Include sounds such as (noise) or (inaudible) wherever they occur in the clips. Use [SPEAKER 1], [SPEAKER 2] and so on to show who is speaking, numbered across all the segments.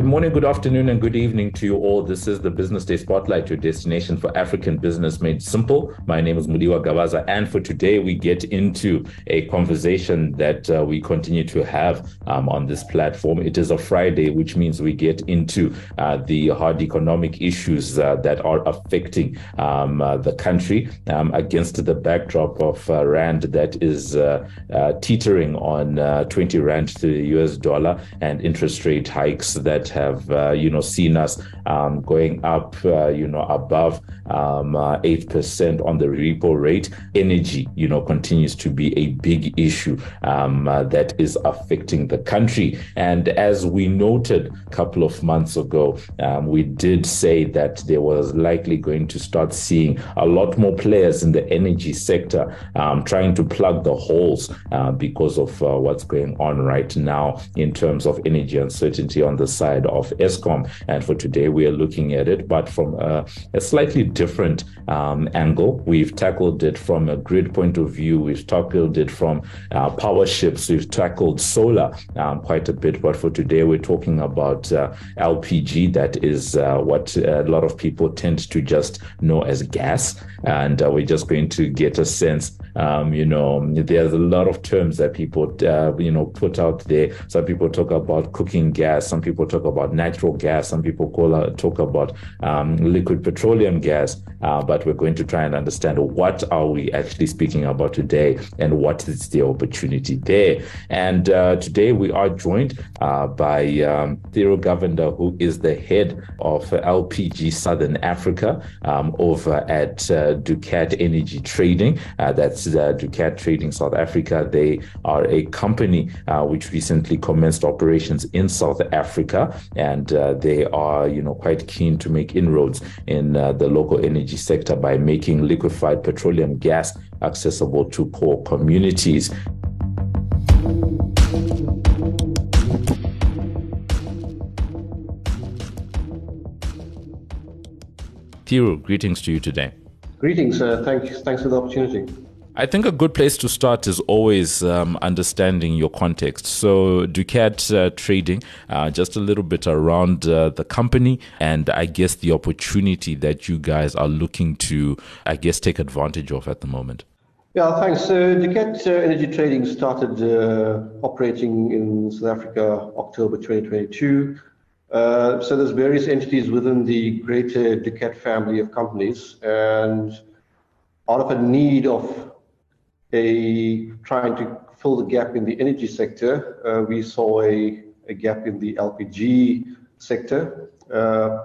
[SPEAKER 1] Good morning, good afternoon, and good evening to you all. This is the Business Day Spotlight, your destination for African business made simple. My name is Mudiwa Gavaza, and for today, we get into a conversation that uh, we continue to have um, on this platform. It is a Friday, which means we get into uh, the hard economic issues uh, that are affecting um, uh, the country um, against the backdrop of uh, Rand that is uh, teetering on 20 Rand to the US dollar and interest rate hikes that have uh, you know seen us um, going up uh, you know above um, uh, eight percent on the repo rate. Energy you know continues to be a big issue um, uh, that is affecting the country. And as we noted a couple of months ago, um, we did say that there was likely going to start seeing a lot more players in the energy sector um, trying to plug the holes uh, because of what's going on right now in terms of energy uncertainty on the side of Eskom. And for today, we are looking at it, but from a, a slightly different um, angle. We've tackled it from a grid point of view. We've tackled it from uh, power ships. We've tackled solar um, quite a bit. But for today, we're talking about uh, LPG. That is uh, what a lot of people tend to just know as gas. And uh, we're just going to get a sense um, you know, there's a lot of terms that people, uh, you know, put out there. Some people talk about cooking gas. Some people talk about natural gas. Some people call uh, talk about um, liquid petroleum gas. Uh, but we're going to try and understand what are we actually speaking about today and what is the opportunity there. And uh, today we are joined uh, by um, Thiru Govender, who is the head of LPG Southern Africa um, over at uh, Ducat Energy Trading. that's uh, Ducat Trading South Africa. They are a company uh, which recently commenced operations in South Africa, and uh, they are, you know, quite keen to make inroads in uh, the local energy sector by making liquefied petroleum gas accessible to poor communities. Thiru, greetings to you today.
[SPEAKER 2] Greetings. Uh, thanks. Thanks for the opportunity.
[SPEAKER 1] I think a good place to start is always um, understanding your context. So, Ducat uh, Trading, uh, just a little bit around uh, the company and I guess the opportunity that you guys are looking to, I guess, take advantage of at the moment.
[SPEAKER 2] Yeah, thanks. So, Ducat uh, Energy Trading started uh, operating in South Africa October 2022. Uh, so, there's various entities within the greater Ducat family of companies, and out of a need of a trying to fill the gap in the energy sector. Uh, we saw a, a, gap in the LPG sector. Uh,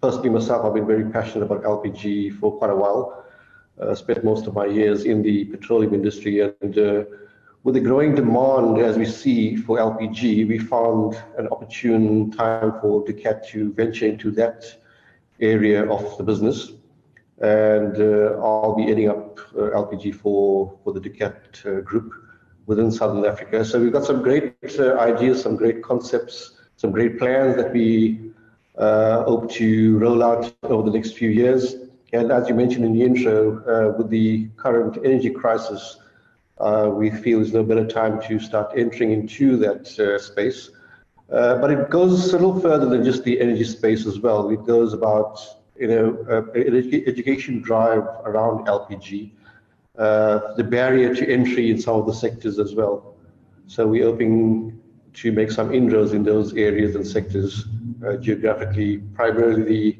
[SPEAKER 2] personally, myself, I've been very passionate about LPG for quite a while. Uh, spent most of my years in the petroleum industry, and uh, with the growing demand as we see for LPG, we found an opportune time for Ducat to venture into that area of the business and uh, I'll be heading up uh, LPG for, for the Ducat uh, group within Southern Africa. So we've got some great ideas, some great concepts, some great plans that we hope to roll out over the next few years. And as you mentioned in the intro, with the current energy crisis, uh, we feel there's no better time to start entering into that uh, space. Uh, but it goes a little further than just the energy space as well. It goes about you know, uh, education drive around LPG, uh, the barrier to entry in some of the sectors as well. So we're hoping to make some inroads in those areas and sectors uh, geographically, primarily the,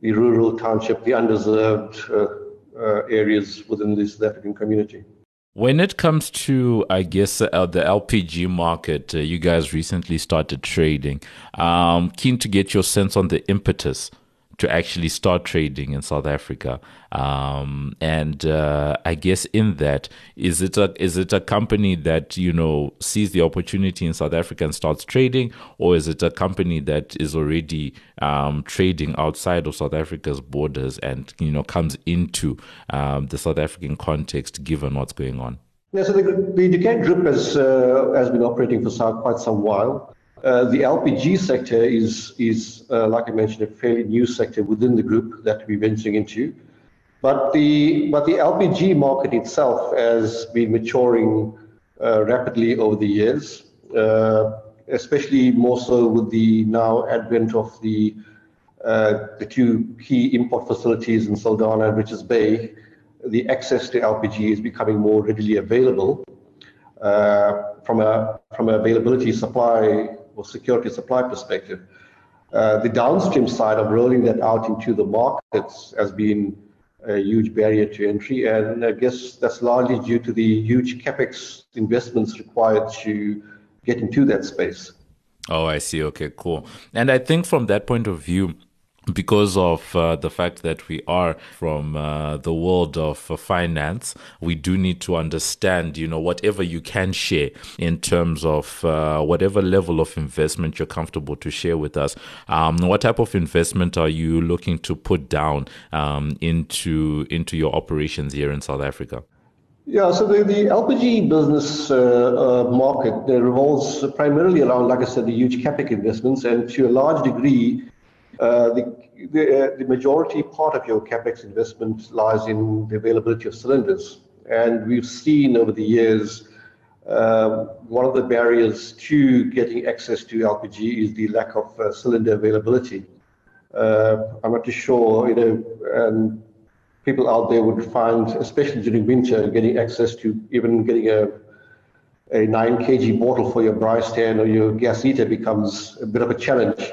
[SPEAKER 2] the rural township, the underserved uh, uh, areas within the South African community.
[SPEAKER 1] When it comes to, I guess, uh, the LPG market, uh, you guys recently started trading. Um, keen to get your sense on the impetus to actually start trading in South Africa. Um, and uh, I guess in that is it a is it a company that you know sees the opportunity in South Africa and starts trading, or is it a company that is already um, trading outside of South Africa's borders and you know comes into um, the South African context given what's going on?
[SPEAKER 2] Yeah, so the, the Group has uh, has been operating for quite some while. Uh, the LPG sector is, is uh, like I mentioned, a fairly new sector within the group that we're venturing into. But the, but the LPG market itself has been maturing uh, rapidly over the years. Uh, especially more so with the now advent of the uh, the two key import facilities in Saldanha and Richards Bay, the access to LPG is becoming more readily available uh, from a from an availability supply or security supply perspective. Uh, the downstream side of rolling that out into the markets has been a huge barrier to entry, and I guess that's largely due to the huge capex investments required to get into that space.
[SPEAKER 1] Oh, I see. Okay, cool. And I think from that point of view, because of uh, the fact that we are from uh, the world of uh, finance, we do need to understand, you know, whatever you can share in terms of uh, whatever level of investment you're comfortable to share with us. Um, what type of investment are you looking to put down um, into into your operations here in South Africa?
[SPEAKER 2] Yeah, so the, the LPG business uh, uh, market revolves primarily around, like I said, the huge capex investments, and to a large degree, uh, the, the, uh, the, majority part of your capex investment lies in the availability of cylinders. And we've seen over the years uh, one of the barriers to getting access to LPG is the lack of uh, cylinder availability. Uh, I'm not too sure, you know, um, people out there would find, especially during winter, getting access to even getting a a 9 kg bottle for your braai stand or your gas heater becomes a bit of a challenge.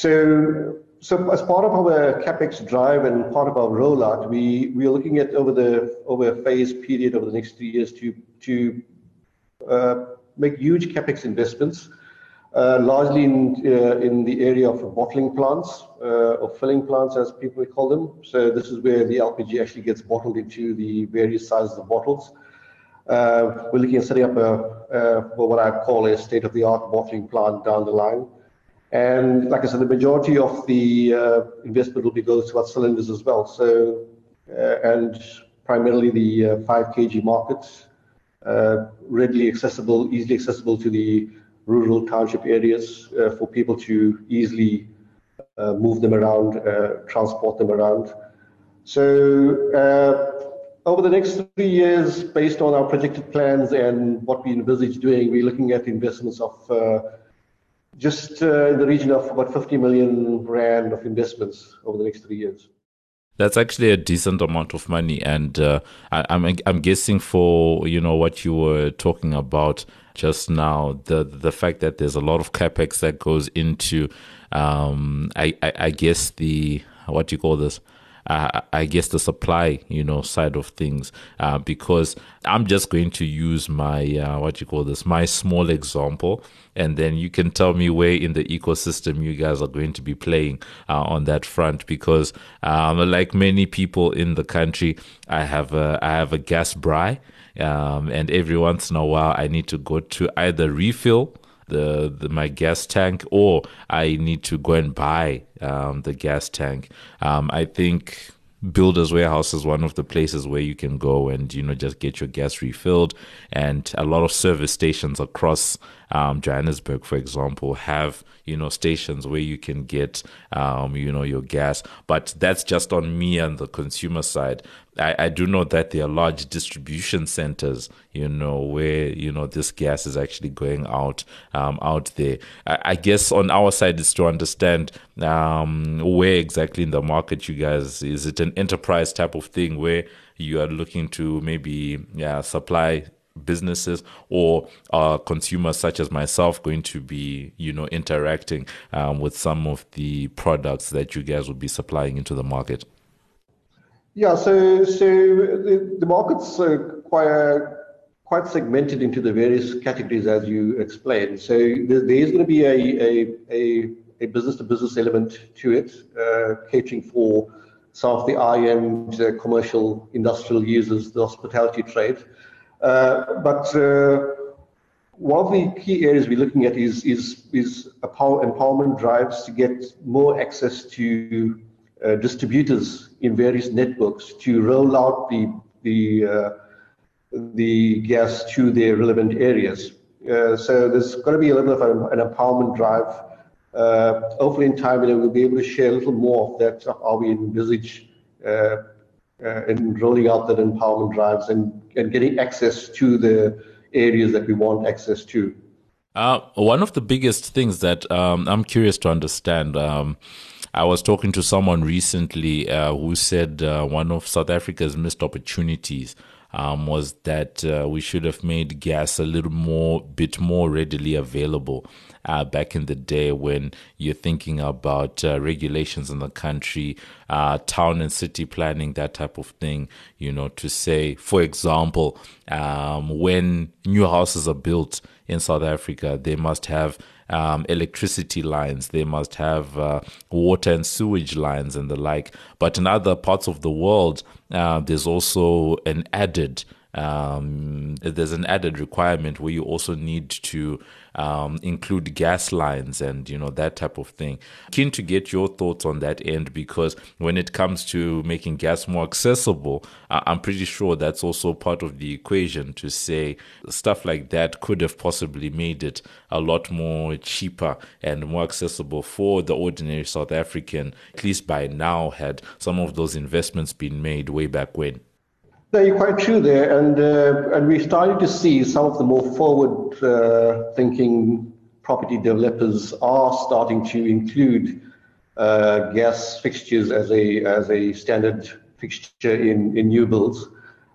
[SPEAKER 2] So, so as part of our capex drive and part of our rollout, we we are looking at over the over a phase period over the next three years to to uh, make huge capex investments, uh, largely in uh, in the area of bottling plants uh, or filling plants, as people call them. So this is where the LPG actually gets bottled into the various sizes of bottles. Uh, we're looking at setting up a, a what I call a state-of-the-art bottling plant down the line. And like I said, the majority of the uh, investment will be goes towards cylinders as well. So, uh, and primarily the uh, 5 kg markets, uh, readily accessible, easily accessible to the rural township areas uh, for people to easily uh, move them around, transport them around. So, over the next three years, based on our projected plans and what we envisage doing, we're looking at investments of just uh, in the region of about 50 million rand of investments over the next three years.
[SPEAKER 1] That's actually a decent amount of money, and uh, I, I'm, I'm guessing for you know what you were talking about just now, the the fact that there's a lot of capex that goes into, um, I, I, I guess the what do you call this uh, I guess the supply, you know, side of things, uh, because I'm just going to use my uh, what you call this, my small example, and then you can tell me where in the ecosystem you guys are going to be playing uh, on that front. Because um, like many people in the country, I have a I have a gas braai Um, and every once in a while, I need to go to either refill the, the, my gas tank or I need to go and buy um, the gas tank. Um, I think Builders Warehouse is one of the places where you can go and you know just get your gas refilled. And a lot of service stations across um, Johannesburg, for example, have you know stations where you can get um, you know your gas. But that's just on me and the consumer side. I, I do know that there are large distribution centers, you know, where you know this gas is actually going out um, out there. I, I, guess on our side is to understand um, where exactly in the market you guys is it an enterprise type of thing where you are looking to maybe yeah supply businesses or are consumers such as myself going to be you know interacting um, with some of the products that you guys will be supplying into the market
[SPEAKER 2] yeah, so so the, the market's uh, quite quite segmented into the various categories as you explained. So there, there is going to be a a, a, a business-to-business element to it, uh, catering for some of the high-end uh, commercial industrial users, the hospitality trade. Uh, but uh, one of the key areas we're looking at is is is empowerment drives to get more access to uh, distributors in various networks to roll out the the uh, the gas to their relevant areas. Uh, so there's going to be a little bit of an, an empowerment drive. Uh, hopefully, in time, you know, we'll be able to share a little more of that. How we envisage uh, in rolling out that empowerment drives and, and getting access to the areas that we want access to.
[SPEAKER 1] Uh, one of the biggest things that um, I'm curious to understand. Um, I was talking to someone recently uh, who said uh, one of South Africa's missed opportunities um, was that uh, we should have made gas a little more, bit more readily available. Uh, back in the day when you're thinking about uh, regulations in the country, uh, town and city planning, that type of thing, you know, to say, for example, um, when new houses are built in South Africa, they must have um, electricity lines, they must have uh, water and sewage lines and the like. But in other parts of the world, uh, there's also an added um, there's an added requirement where you also need to um, include gas lines and you know that type of thing. Keen to get your thoughts on that end because when it comes to making gas more accessible, I'm pretty sure that's also part of the equation to say stuff like that could have possibly made it a lot more cheaper and more accessible for the ordinary South African. At least by now, had some of those investments been made way back when.
[SPEAKER 2] No, you're quite true there, and uh, and we're starting to see some of the more forward-thinking uh, property developers are starting to include uh, gas fixtures as a as a standard fixture in in new builds.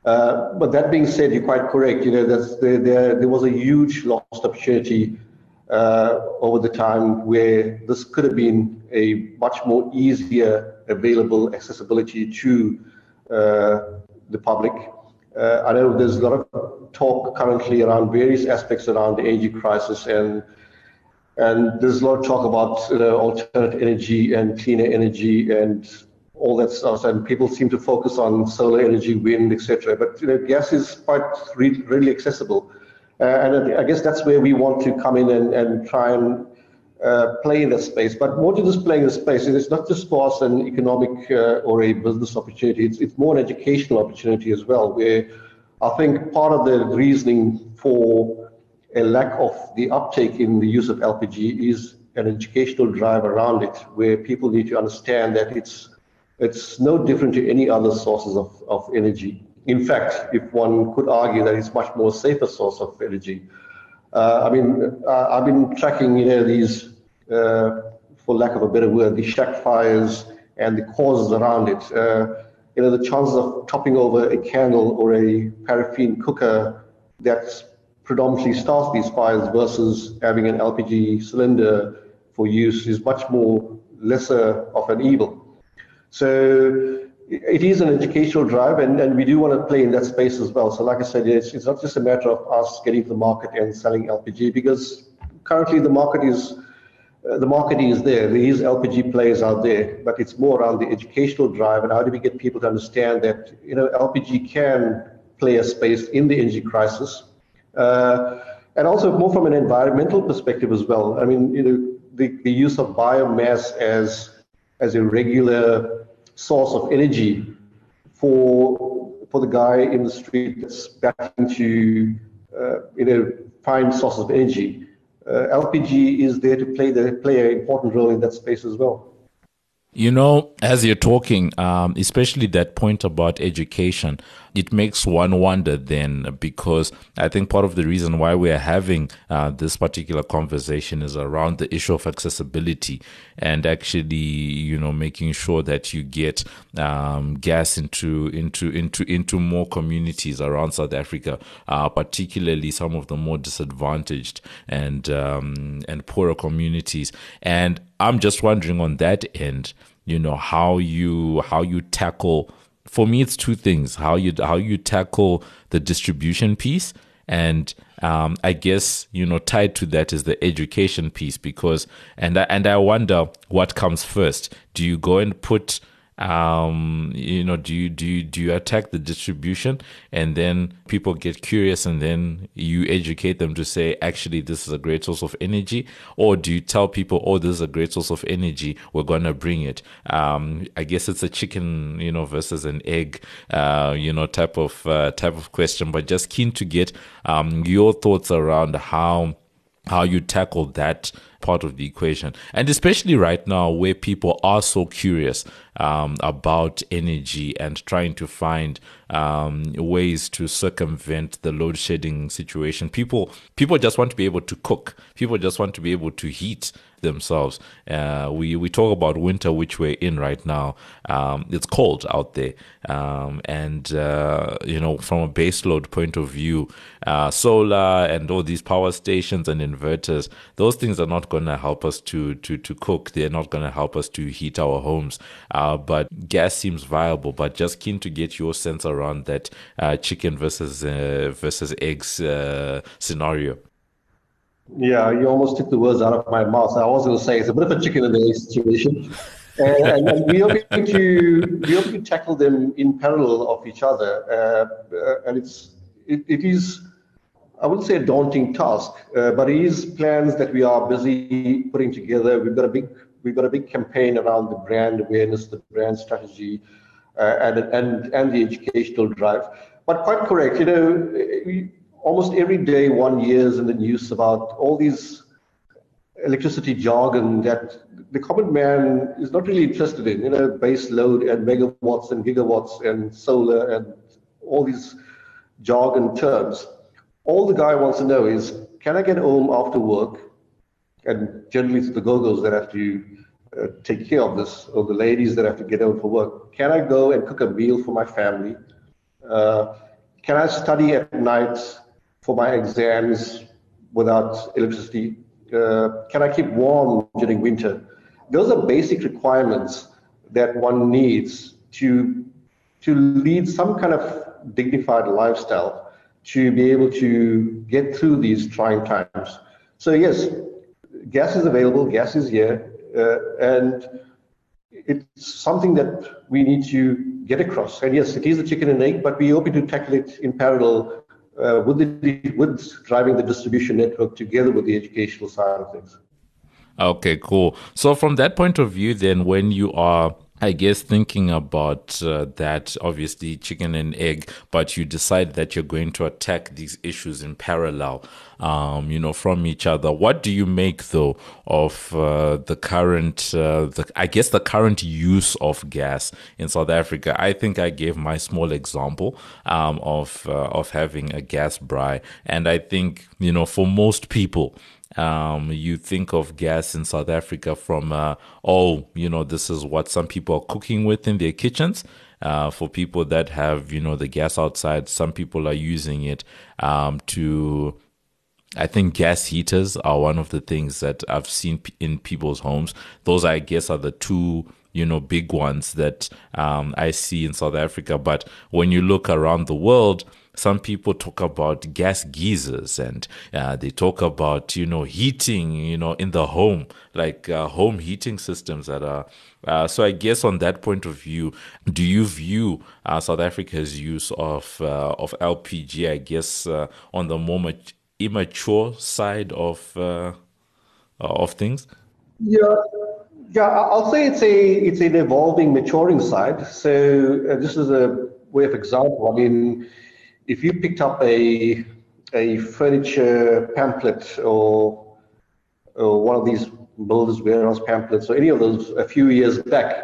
[SPEAKER 2] Uh, but that being said, you're quite correct. You know, there, there there was a huge lost opportunity uh, over the time where this could have been a much more easier available accessibility to uh, the public. Uh, I know there's a lot of talk currently around various aspects around the energy crisis, and and there's a lot of talk about you know, alternate energy and cleaner energy and all that stuff. And people seem to focus on solar energy, wind, etc. But you know, gas is quite re- really accessible, uh, and I guess that's where we want to come in and, and try and uh, play in that space. But more to just playing in the space, it's not just for us an economic uh, or a business opportunity, it's, it's more an educational opportunity as well, where I think part of the reasoning for a lack of the uptake in the use of LPG is an educational drive around it, where people need to understand that it's it's no different to any other sources of, of energy. In fact, if one could argue that it's much more safer source of energy. Uh, I mean, uh, I've been tracking, you know, these, Uh, for lack of a better word, the shack fires and the causes around it. Uh, you know, the chances of topping over a candle or a paraffin cooker that predominantly starts these fires versus having an LPG cylinder for use is much more lesser of an evil. So it is an educational drive, and, and we do want to play in that space as well. So, like I said, it's, it's not just a matter of us getting to the market and selling LPG because currently the market is uh, the market is there. There is LPG players out there, but it's more around the educational drive and how do we get people to understand that you know LPG can play a space in the energy crisis, uh, and also more from an environmental perspective as well. I mean, you know, the, the use of biomass as as a regular source of energy for for the guy in the street that's battling to uh, you know find sources of energy. Uh, LPG is there to play the play an important role in that space as well.
[SPEAKER 1] You know, as you're talking, um, especially that point about education, it makes one wonder then because I think part of the reason why we are having uh, this particular conversation is around the issue of accessibility and actually, you know, making sure that you get um, gas into into into into more communities around South Africa, uh, particularly some of the more disadvantaged and um, and poorer communities. And I'm just wondering on that end, you know, how you how you tackle. For me, it's two things: how you how you tackle the distribution piece, and um, I guess you know tied to that is the education piece because and I, and I wonder what comes first. Do you go and put um you know do you do you do you attack the distribution and then people get curious and then you educate them to say actually this is a great source of energy or do you tell people oh this is a great source of energy. We're gonna bring it. Um i guess it's a chicken you know versus an egg uh you know type of uh, type of question but just keen to get um your thoughts around how how you tackle that part of the equation. And especially right now, where people are so curious um, about energy and trying to find um, ways to circumvent the load shedding situation. People people just want to be able to cook. People just want to be able to heat themselves. Uh, we we talk about winter, which we're in right now. Um, it's cold out there, um, and uh, you know from a baseload point of view, uh, solar and all these power stations and inverters, those things are not going to help us to to to cook. They're not going to help us to heat our homes. Uh, but gas seems viable. But just keen to get your sense around that uh, chicken versus uh, versus eggs scenario.
[SPEAKER 2] Yeah, you almost took the words out of my mouth. I was going to say it's a bit of a chicken and egg situation. and, and, we are going to we are going to tackle them in parallel of each other, uh, uh, and it's it, it is I wouldn't say a daunting task, uh, but it is plans that we are busy putting together. We've got a big we've got a big campaign around the brand awareness, the brand strategy, uh, and and and the educational drive. But quite correct, you know. We, almost every day one hears in the news about all these electricity jargon that the common man is not really interested in, you know, base load and megawatts and gigawatts and solar and all these jargon terms. All the guy wants to know is, can I get home after work? And generally it's the go-go's that have to uh, take care of this, or the ladies that have to get home for work. Can I go and cook a meal for my family? Uh, can I study at night for my exams without electricity? Uh, can I keep warm during winter? Those are basic requirements that one needs to to lead some kind of dignified lifestyle to be able to get through these trying times. So yes, gas is available, gas is here, uh, and it's something that we need to get across. And yes, it is a chicken and egg, but we're hoping to tackle it in parallel uh, with, the, with driving the distribution network together with the educational side of things.
[SPEAKER 1] Okay, cool. So from that point of view, then when you are I guess thinking about uh, that, obviously chicken and egg, but you decide that you're going to attack these issues in parallel, um, you know, from each other. What do you make though of uh, the current, uh, the, I guess the current use of gas in South Africa? I think I gave my small example um, of uh, of having a gas braai, and I think you know for most people um, you think of gas in South Africa from, uh, oh, you know, this is what some people are cooking with in their kitchens. Uh, for people that have, you know, the gas outside, some people are using it um, to. I think gas heaters are one of the things that I've seen in people's homes. Those, I guess, are the two you know big ones that um, I see in South Africa. But when you look around the world, some people talk about gas geysers and uh, they talk about you know heating you know in the home like uh, home heating systems that are uh, so i guess on that point of view do you view uh, south africa's use of uh, of lpg i guess uh, on the more mat- immature side of of things?
[SPEAKER 2] Yeah. Yeah i'll say it's a it's an evolving maturing side. So this is a way of example. I mean if you picked up a a furniture pamphlet or, or one of these builders warehouse pamphlets or any of those a few years back,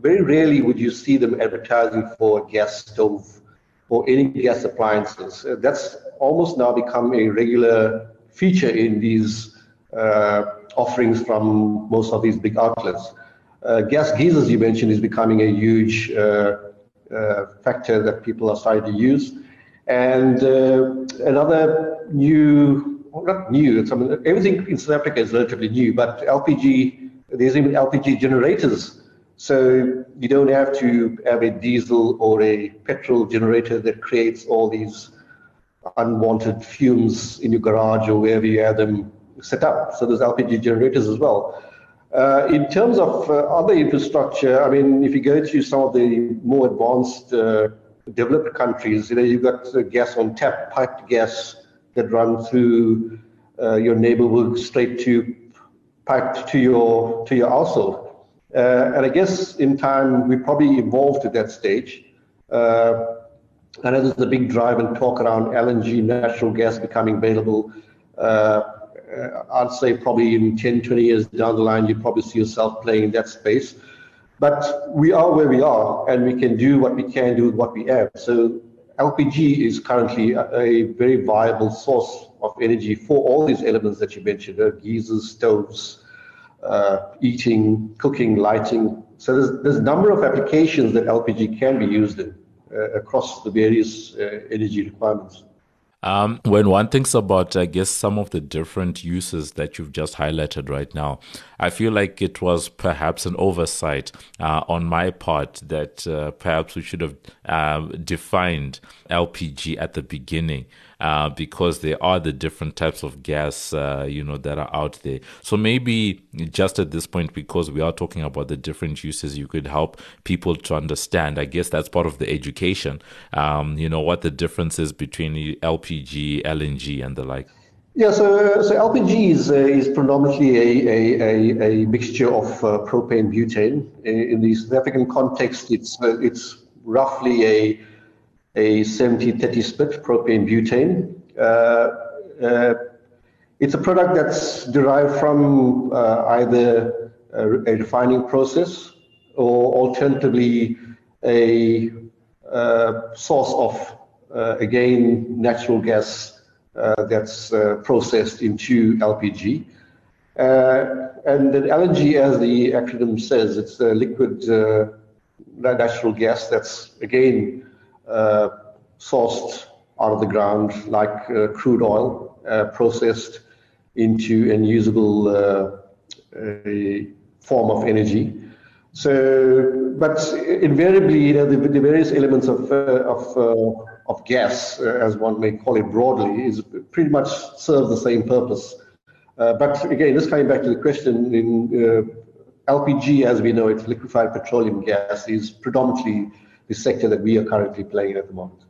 [SPEAKER 2] very rarely would you see them advertising for a gas stove or any gas appliances. Uh, that's almost now become a regular feature in these uh, offerings from most of these big outlets. Uh, gas geysers, you mentioned, is becoming a huge uh, uh, factor that people are starting to use. And uh, another new, well, not new, I mean, everything in South Africa is relatively new, but LPG, there's even LPG generators. So you don't have to have a diesel or a petrol generator that creates all these unwanted fumes in your garage or wherever you have them set up. So there's LPG generators as well. Uh, in terms of uh, other infrastructure, I mean, if you go to some of the more advanced uh, developed countries, you know, you've got gas on tap, piped gas that run through uh, your neighborhood straight to piped to your to your household. Uh, and I guess in time we probably evolved to that stage. Uh, know there's a big drive and talk around LNG, natural gas becoming available. Uh, I'd say probably in 10, 20 years down the line, you probably see yourself playing in that space. But we are where we are, and we can do what we can do with what we have. So LPG is currently a, a very viable source of energy for all these elements that you mentioned, uh, geysers, stoves, uh, eating, cooking, lighting. So there's, there's a number of applications that LPG can be used in uh, across the various uh, energy requirements.
[SPEAKER 1] Um, when one thinks about, I guess, some of the different uses that you've just highlighted right now, I feel like it was perhaps an oversight uh, on my part that uh, perhaps we should have uh, defined LPG at the beginning uh, because there are the different types of gas, uh, you know, that are out there. So maybe just at this point, because we are talking about the different uses, you could help people to understand. I guess that's part of the education. Um, you know what the difference is between LPG, LNG, and the like.
[SPEAKER 2] Yeah, so, so LPG is, uh, is predominantly a, a, a, a mixture of uh, propane butane. In the South African context, it's uh, it's roughly a a 70-30 split propane butane. Uh, uh, it's a product that's derived from uh, either a, refining process or alternatively a source of, again, natural gas that's processed into LPG. Uh, and then LNG, as the acronym says, it's a liquid uh, natural gas that's again uh, sourced out of the ground like uh, crude oil, uh, processed into an usable form of energy. So, but invariably, you know, the, the various elements of of of gas, uh, as one may call it broadly, is pretty much serve the same purpose. Uh, but again, just coming back to the question, in uh, LPG, as we know it, liquefied petroleum gas, is predominantly the sector that we are currently playing at the moment.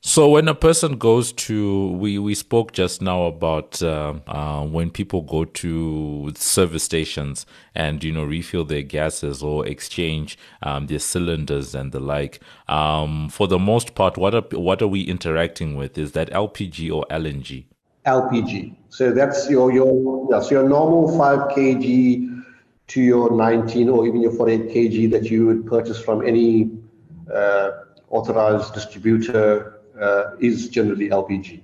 [SPEAKER 1] So when a person goes to, we, we spoke just now about uh, uh, when people go to service stations and you know refill their gases or exchange um, their cylinders and the like. Um, for the most part, what are what are we interacting with? Is that LPG or LNG?
[SPEAKER 2] LPG. So that's your your yes, your normal five kg to your 19 or even your 48 kg that you would purchase from any uh, authorized distributor Uh, is generally LPG.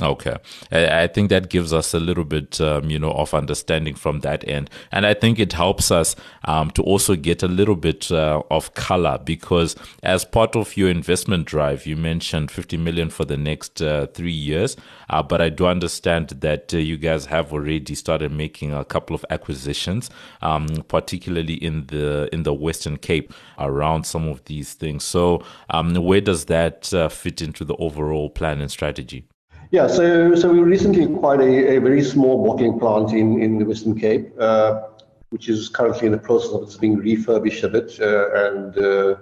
[SPEAKER 1] Okay. I think that gives us a little bit, um, you know, of understanding from that end. And I think it helps us um, to also get a little bit uh, of color because as part of your investment drive, you mentioned 50 million for the next uh, three years. Uh, but I do understand that uh, you guys have already started making a couple of acquisitions, um, particularly in the, in the Western Cape around some of these things. So um, where does that uh, fit into the overall plan and strategy?
[SPEAKER 2] Yeah, so so we recently acquired a, a very small bottling plant in, in the Western Cape, uh, which is currently in the process of it's being refurbished a bit uh, and uh,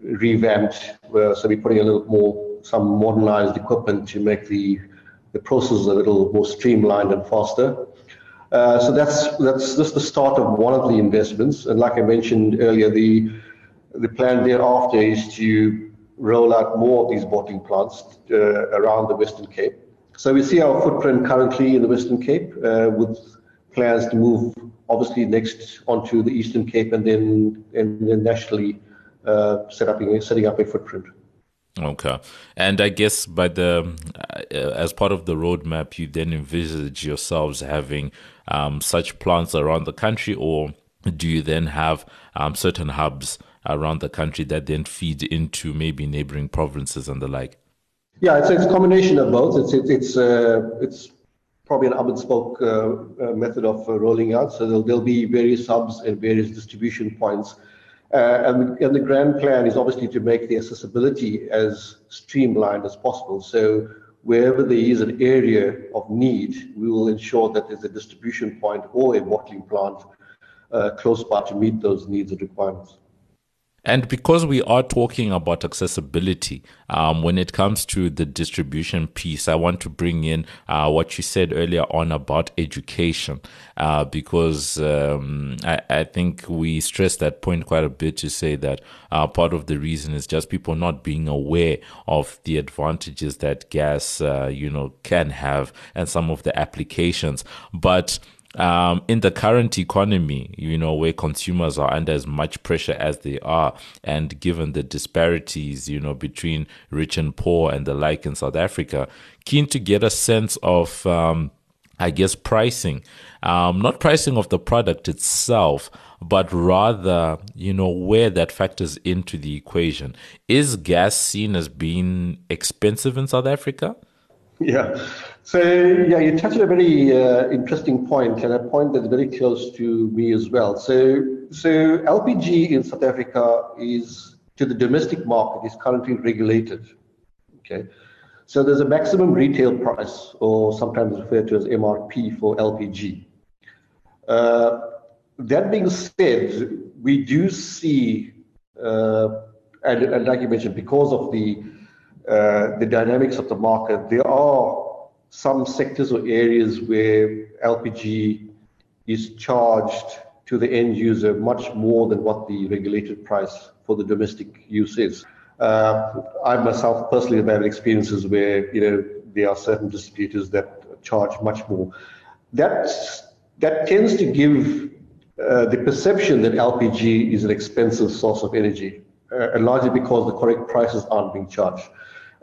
[SPEAKER 2] revamped. Uh, so we're putting a little more some modernized equipment to make the the process a little more streamlined and faster. Uh, so that's that's just the start of one of the investments. And like I mentioned earlier, the the plan thereafter is to roll out more of these bottling plants uh, around the Western Cape. So we see our footprint currently in the Western Cape uh, with plans to move obviously next onto the Eastern Cape and then and then nationally uh, set up setting up a footprint.
[SPEAKER 1] Okay, and I guess by the uh, as part of the roadmap, you then envisage yourselves having um, such plants around the country, or do you then have um, certain hubs around the country that then feed into maybe neighboring provinces and the like?
[SPEAKER 2] Yeah, it's, it's a combination of both. It's it's it's, uh, it's probably an hub and spoke uh, method of uh, rolling out. So there'll, there'll be various hubs and various distribution points. Uh, and, and the grand plan is obviously to make the accessibility as streamlined as possible. So wherever there is an area of need, we will ensure that there's a distribution point or a bottling plant uh, close by to meet those needs and requirements.
[SPEAKER 1] And because we are talking about accessibility, um, when it comes to the distribution piece, I want to bring in uh, what you said earlier on about education, uh, because um, I, I, think we stress that point quite a bit to say that uh, part of the reason is just people not being aware of the advantages that gas, uh, you know, can have and some of the applications. But um, in the current economy, you know, where consumers are under as much pressure as they are, and given the disparities, you know, between rich and poor and the like in South Africa, keen to get a sense of, um, I guess, pricing, um, not pricing of the product itself, but rather, you know, where that factors into the equation. Is gas seen as being expensive in South Africa?
[SPEAKER 2] Yeah. So yeah, you touched on a very uh, interesting point, and a point that's very close to me as well. So so LPG in South Africa is to the domestic market is currently regulated. Okay. So there's a maximum retail price, or sometimes referred to as MRP for LPG. Uh, that being said, we do see, uh, and, and like you mentioned, because of the uh, the dynamics of the market, there are some sectors or areas where LPG is charged to the end user much more than what the regulated price for the domestic use is. Uh, I myself personally have had experiences where you know there are certain distributors that charge much more. That that tends to give uh, the perception that LPG is an expensive source of energy, uh, largely because the correct prices aren't being charged.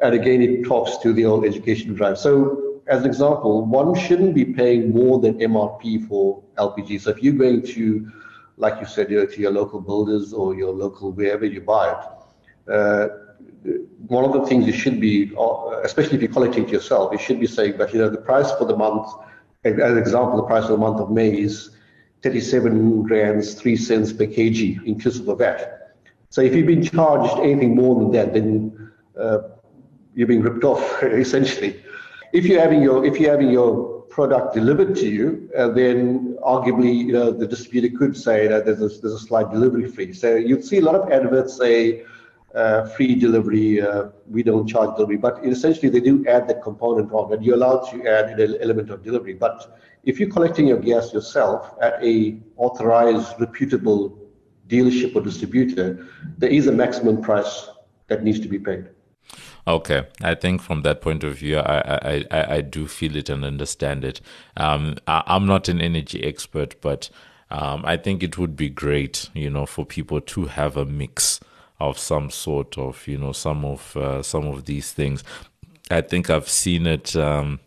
[SPEAKER 2] And again, it talks to the old education drive. So, as an example, one shouldn't be paying more than MRP for LPG. So, if you're going to, like you said, you know, to your local builders or your local wherever you buy it, uh, one of the things you should be, uh, especially if you collect it yourself, you should be saying that you know the price for the month, as an example, the price for the month of May is 37 rands, 3 cents per kg, inclusive of that. So if you've been charged anything more than that, then uh, you're being ripped off (laughs) essentially. If you're having your if you're having your product delivered to you, uh, then arguably you know the distributor could say that there's a, there's a slight delivery fee. So you'd see a lot of adverts say uh, free delivery, uh, we don't charge delivery, but essentially they do add that component on, and you're allowed to add an element of delivery. But if you're collecting your gas yourself at a authorized, reputable dealership or distributor, there is a maximum price that needs to be paid.
[SPEAKER 1] Okay, I think from that point of view, I I, I, do feel it and understand it. Um, I, am not an energy expert, but um, I think it would be great, you know, for people to have a mix of some sort of, you know, some of uh, some of these things. I think I've seen it um,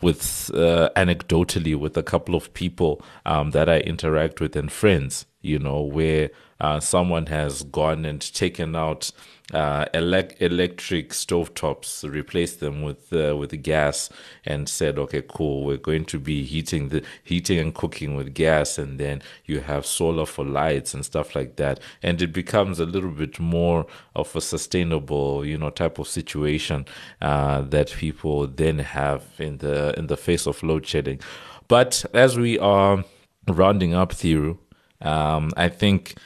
[SPEAKER 1] with uh, anecdotally with a couple of people um, that I interact with and friends, you know, where uh, someone has gone and taken out uh, elec- electric stovetops, replaced them with uh, with gas, and said, "Okay, cool. We're going to be heating the heating and cooking with gas, and then you have solar for lights and stuff like that." And it becomes a little bit more of a sustainable, you know, type of situation uh, that people then have in the in the face of load shedding. But as we are rounding up, Thiru, um, I think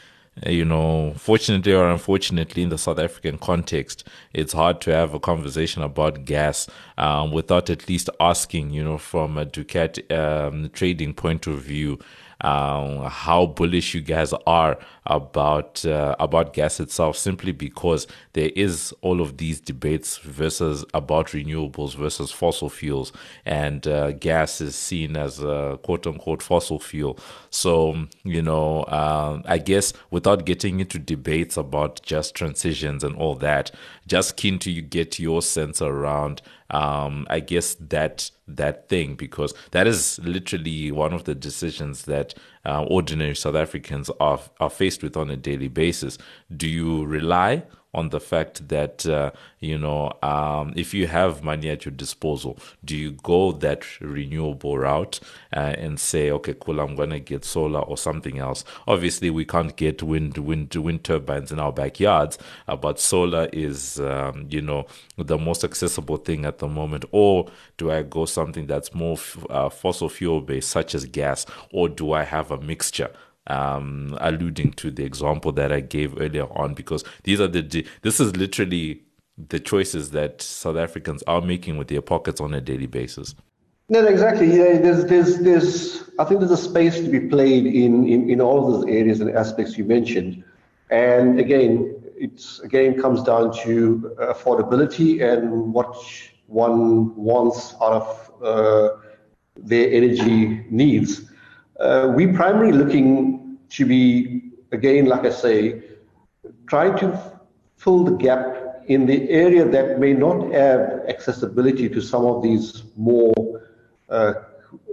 [SPEAKER 1] you know, fortunately or unfortunately, in the South African context, it's hard to have a conversation about gas um, without at least asking, you know, from a Ducat um, trading point of view, um, how bullish you guys are about uh, about gas itself, simply because there is all of these debates versus about renewables versus fossil fuels, and uh, gas is seen as a quote unquote fossil fuel. So you know, uh, I guess without getting into debates about just transitions and all that, just keen to get your sense around um, I guess that that thing because that is literally one of the decisions that uh, ordinary South Africans are are faced with on a daily basis. Do you rely on the fact that uh, you know um, if you have money at your disposal, do you go that renewable route uh, and say, okay, cool, I'm gonna get solar or something else? Obviously, we can't get wind wind wind turbines in our backyards, uh, but solar is um, you know the most accessible thing at the moment. Or do I go something that's more f- uh, fossil fuel based, such as gas, or do I have a mixture? Um, alluding to the example that I gave earlier on, because these are the this is literally the choices that South Africans are making with their pockets on a daily basis.
[SPEAKER 2] No, exactly. Yeah, there's, there's, there's. I think there's a space to be played in, in, in all of those areas and aspects you mentioned. And again, it's again comes down to affordability and what one wants out of uh, their energy needs. Uh, we primarily looking to be again, like I say, trying to fill the gap in the area that may not have accessibility to some of these more uh,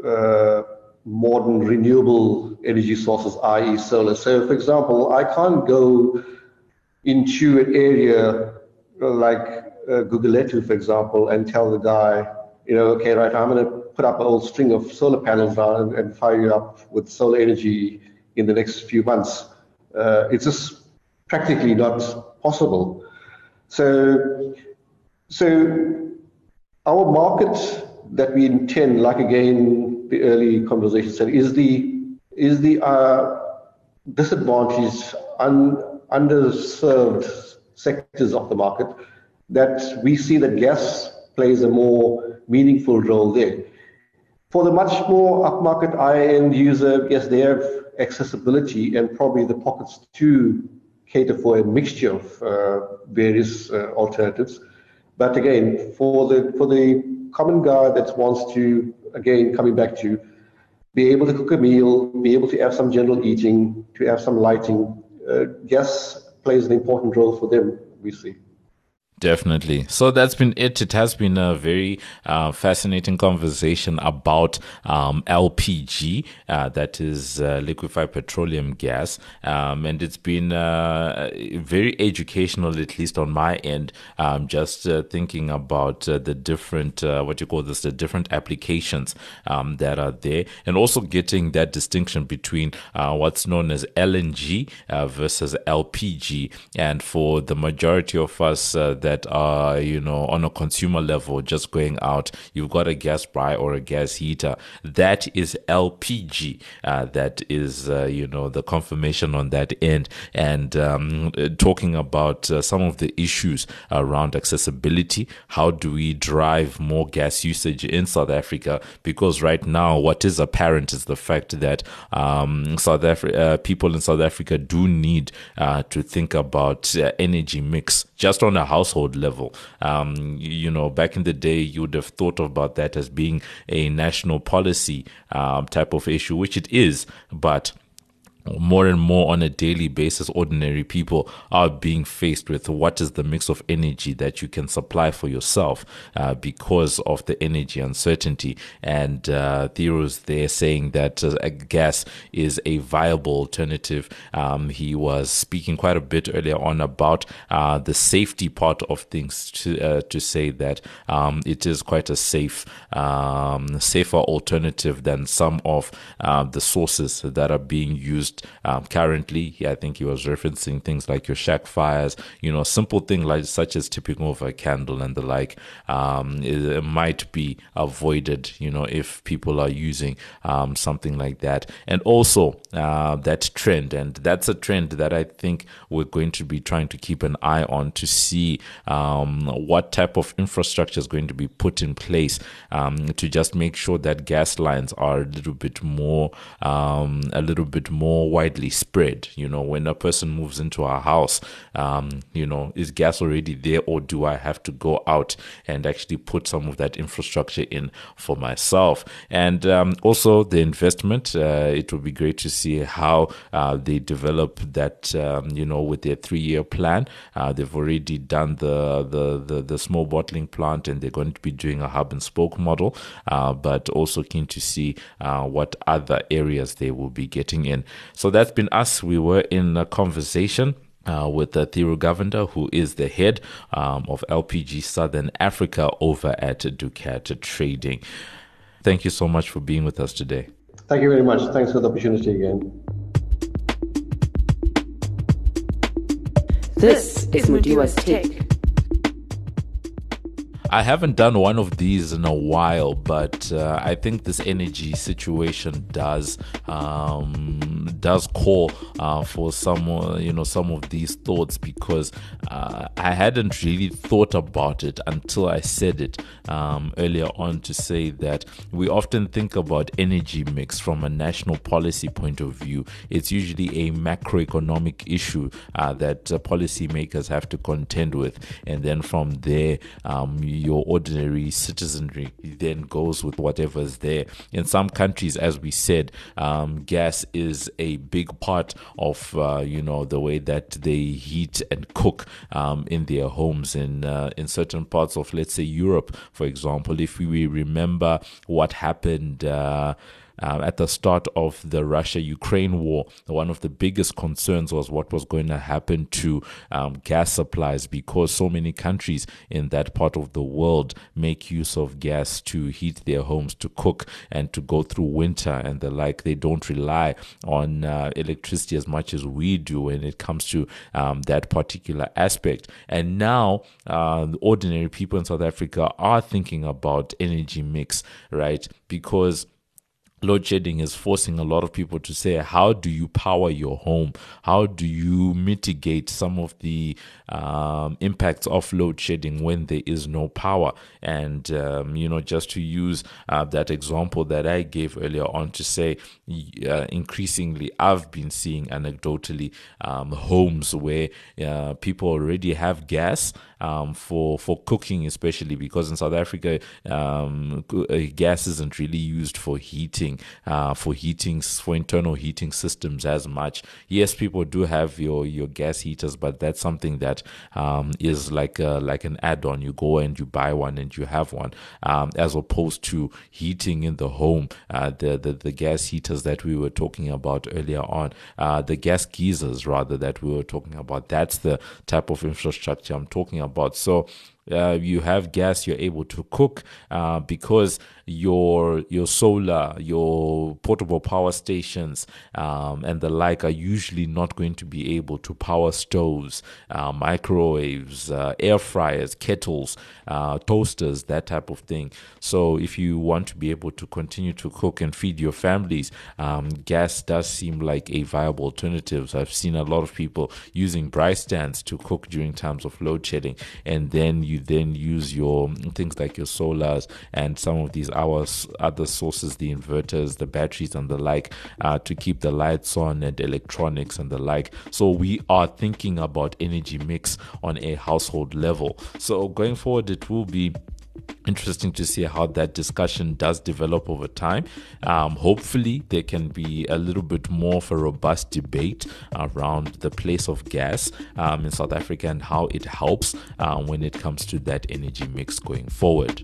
[SPEAKER 2] uh, modern renewable energy sources, i.e. solar. So for example, I can't go into an area like uh, Gugulethu, for example, and tell the guy, you know, okay, right, I'm going to put up a whole string of solar panels now and, and fire you up with solar energy in the next few months. Uh, it's just practically not possible. So, so our market that we intend, like again the early conversation said, is the is the uh, disadvantaged, un, underserved sectors of the market that we see that gas plays a more meaningful role there. For the much more upmarket high-end user, yes, they have accessibility and probably the pockets to cater for a mixture of uh, various uh, alternatives. But again, for the for the common guy that wants to, again, coming back to be able to cook a meal, be able to have some general eating, to have some lighting, uh, gas plays an important role for them, we see.
[SPEAKER 1] Definitely. So that's been it. It has been a very uh, fascinating conversation about um, LPG, uh, that is uh, liquefied petroleum gas. Um, and it's been uh, very educational, at least on my end, um, just uh, thinking about uh, the different, what you call this, the different applications um, that are there, and also getting that distinction between what's known as LNG versus LPG. And for the majority of us, that are, you know, on a consumer level, just going out, you've got a gas braai or a gas heater. That is LPG. Uh, that is, uh, you know, the confirmation on that end. And um, talking about uh, some of the issues around accessibility. How do we drive more gas usage in South Africa? Because right now, what is apparent is the fact that um, South Afri- uh, people in South Africa do need uh, to think about uh, energy mix just on a household level. Um, you know, back in the day, you would have thought about that as being a national policy um, type of issue, which it is, but more and more on a daily basis, ordinary people are being faced with what is the mix of energy that you can supply for yourself uh, because of the energy uncertainty. And uh, Thiru's there saying that uh, gas is a viable alternative. Um, he was speaking quite a bit earlier on about uh, the safety part of things to uh, to say that um, it is quite a safe, um, safer alternative than some of uh, the sources that are being used um, currently. I think he was referencing things like your shack fires, you know, simple things like such as tipping over a candle and the like. Um, it, it, might be avoided, you know, if people are using um, something like that. And also uh, that trend, and that's a trend that I think we're going to be trying to keep an eye on to see um, what type of infrastructure is going to be put in place um, to just make sure that gas lines are a little bit more, um, a little bit more widely spread. You know, when a person moves into our house, um, you know, is gas already there, or do I have to go out and actually put some of that infrastructure in for myself? And um, also the investment. Uh, it would be great to see how uh, they develop that. Um, you know, with their three-year plan, uh, they've already done the, the, the the small bottling plant, and they're going to be doing a hub and spoke model. Uh, but also keen to see uh, what other areas they will be getting in. So that's been us. We were in a conversation. Uh, with uh, Thiru Govender, who is the head um, of LPG Southern Africa over at Ducat Trading. Thank you so much for being with us today.
[SPEAKER 2] Thank you very much. Thanks for the opportunity again.
[SPEAKER 3] This is Mudiwa's Take.
[SPEAKER 1] I haven't done one of these in a while, but uh, I think this energy situation does um, does call uh, for some uh, you know some of these thoughts because uh, I hadn't really thought about it until I said it um, earlier on to say that we often think about energy mix from a national policy point of view. It's usually a macroeconomic issue uh, that uh, policymakers have to contend with, and then from there. Um, your ordinary citizenry then goes with whatever's there. In some countries, as we said, um, gas is a big part of uh, you know the way that they heat and cook um, in their homes. In uh, in certain parts of, let's say, Europe, for example, if we remember what happened. Uh, uh, at the start of the Russia Ukraine war, one of the biggest concerns was what was going to happen to um, gas supplies because so many countries in that part of the world make use of gas to heat their homes, to cook, and to go through winter and the like. They don't rely on uh, electricity as much as we do when it comes to um, that particular aspect. And now, uh, ordinary people in South Africa are thinking about energy mix, right? Because load shedding is forcing a lot of people to say how do you power your home? How do you mitigate some of the um, impacts of load shedding when there is no power? And um, you know just to use uh, that example that i gave earlier on to say uh, increasingly i've been seeing anecdotally um, homes where uh, people already have gas um, for for cooking, especially because in South Africa, um, uh, gas isn't really used for heating, uh, for heating for internal heating systems as much. Yes, people do have your your gas heaters, but that's something that um, is like a, like an add-on. You go and you buy one and you have one, um, as opposed to heating in the home. Uh, the, the the gas heaters that we were talking about earlier on, uh, the gas geysers rather that we were talking about. That's the type of infrastructure I'm talking about. So uh, you have gas, you're able to cook uh, because your your solar, your portable power stations, um, and the like are usually not going to be able to power stoves, uh, microwaves, uh, air fryers, kettles, uh, toasters, that type of thing. So if you want to be able to continue to cook and feed your families, um, gas does seem like a viable alternative. So I've seen a lot of people using braai stands to cook during times of load shedding, and then you then use your things like your solars and some of these our other sources, the inverters, the batteries, and the like, uh, to keep the lights on and electronics and the like. So we are thinking about energy mix on a household level. So going forward, it will be interesting to see how that discussion does develop over time. Um, hopefully, there can be a little bit more of a robust debate around the place of gas um, in South Africa and how it helps uh, when it comes to that energy mix going forward.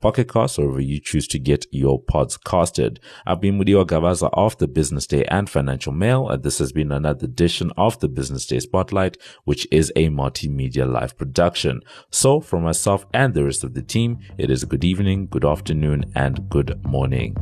[SPEAKER 1] Pocket Casts, or wherever you choose to get your pods casted. I've been Mudiwa Gavaza of the Business Day and Financial Mail. And this has been another edition of the Business Day Spotlight, which is a multimedia live production. So from myself and the rest of the team, it is good evening, good afternoon, and good morning.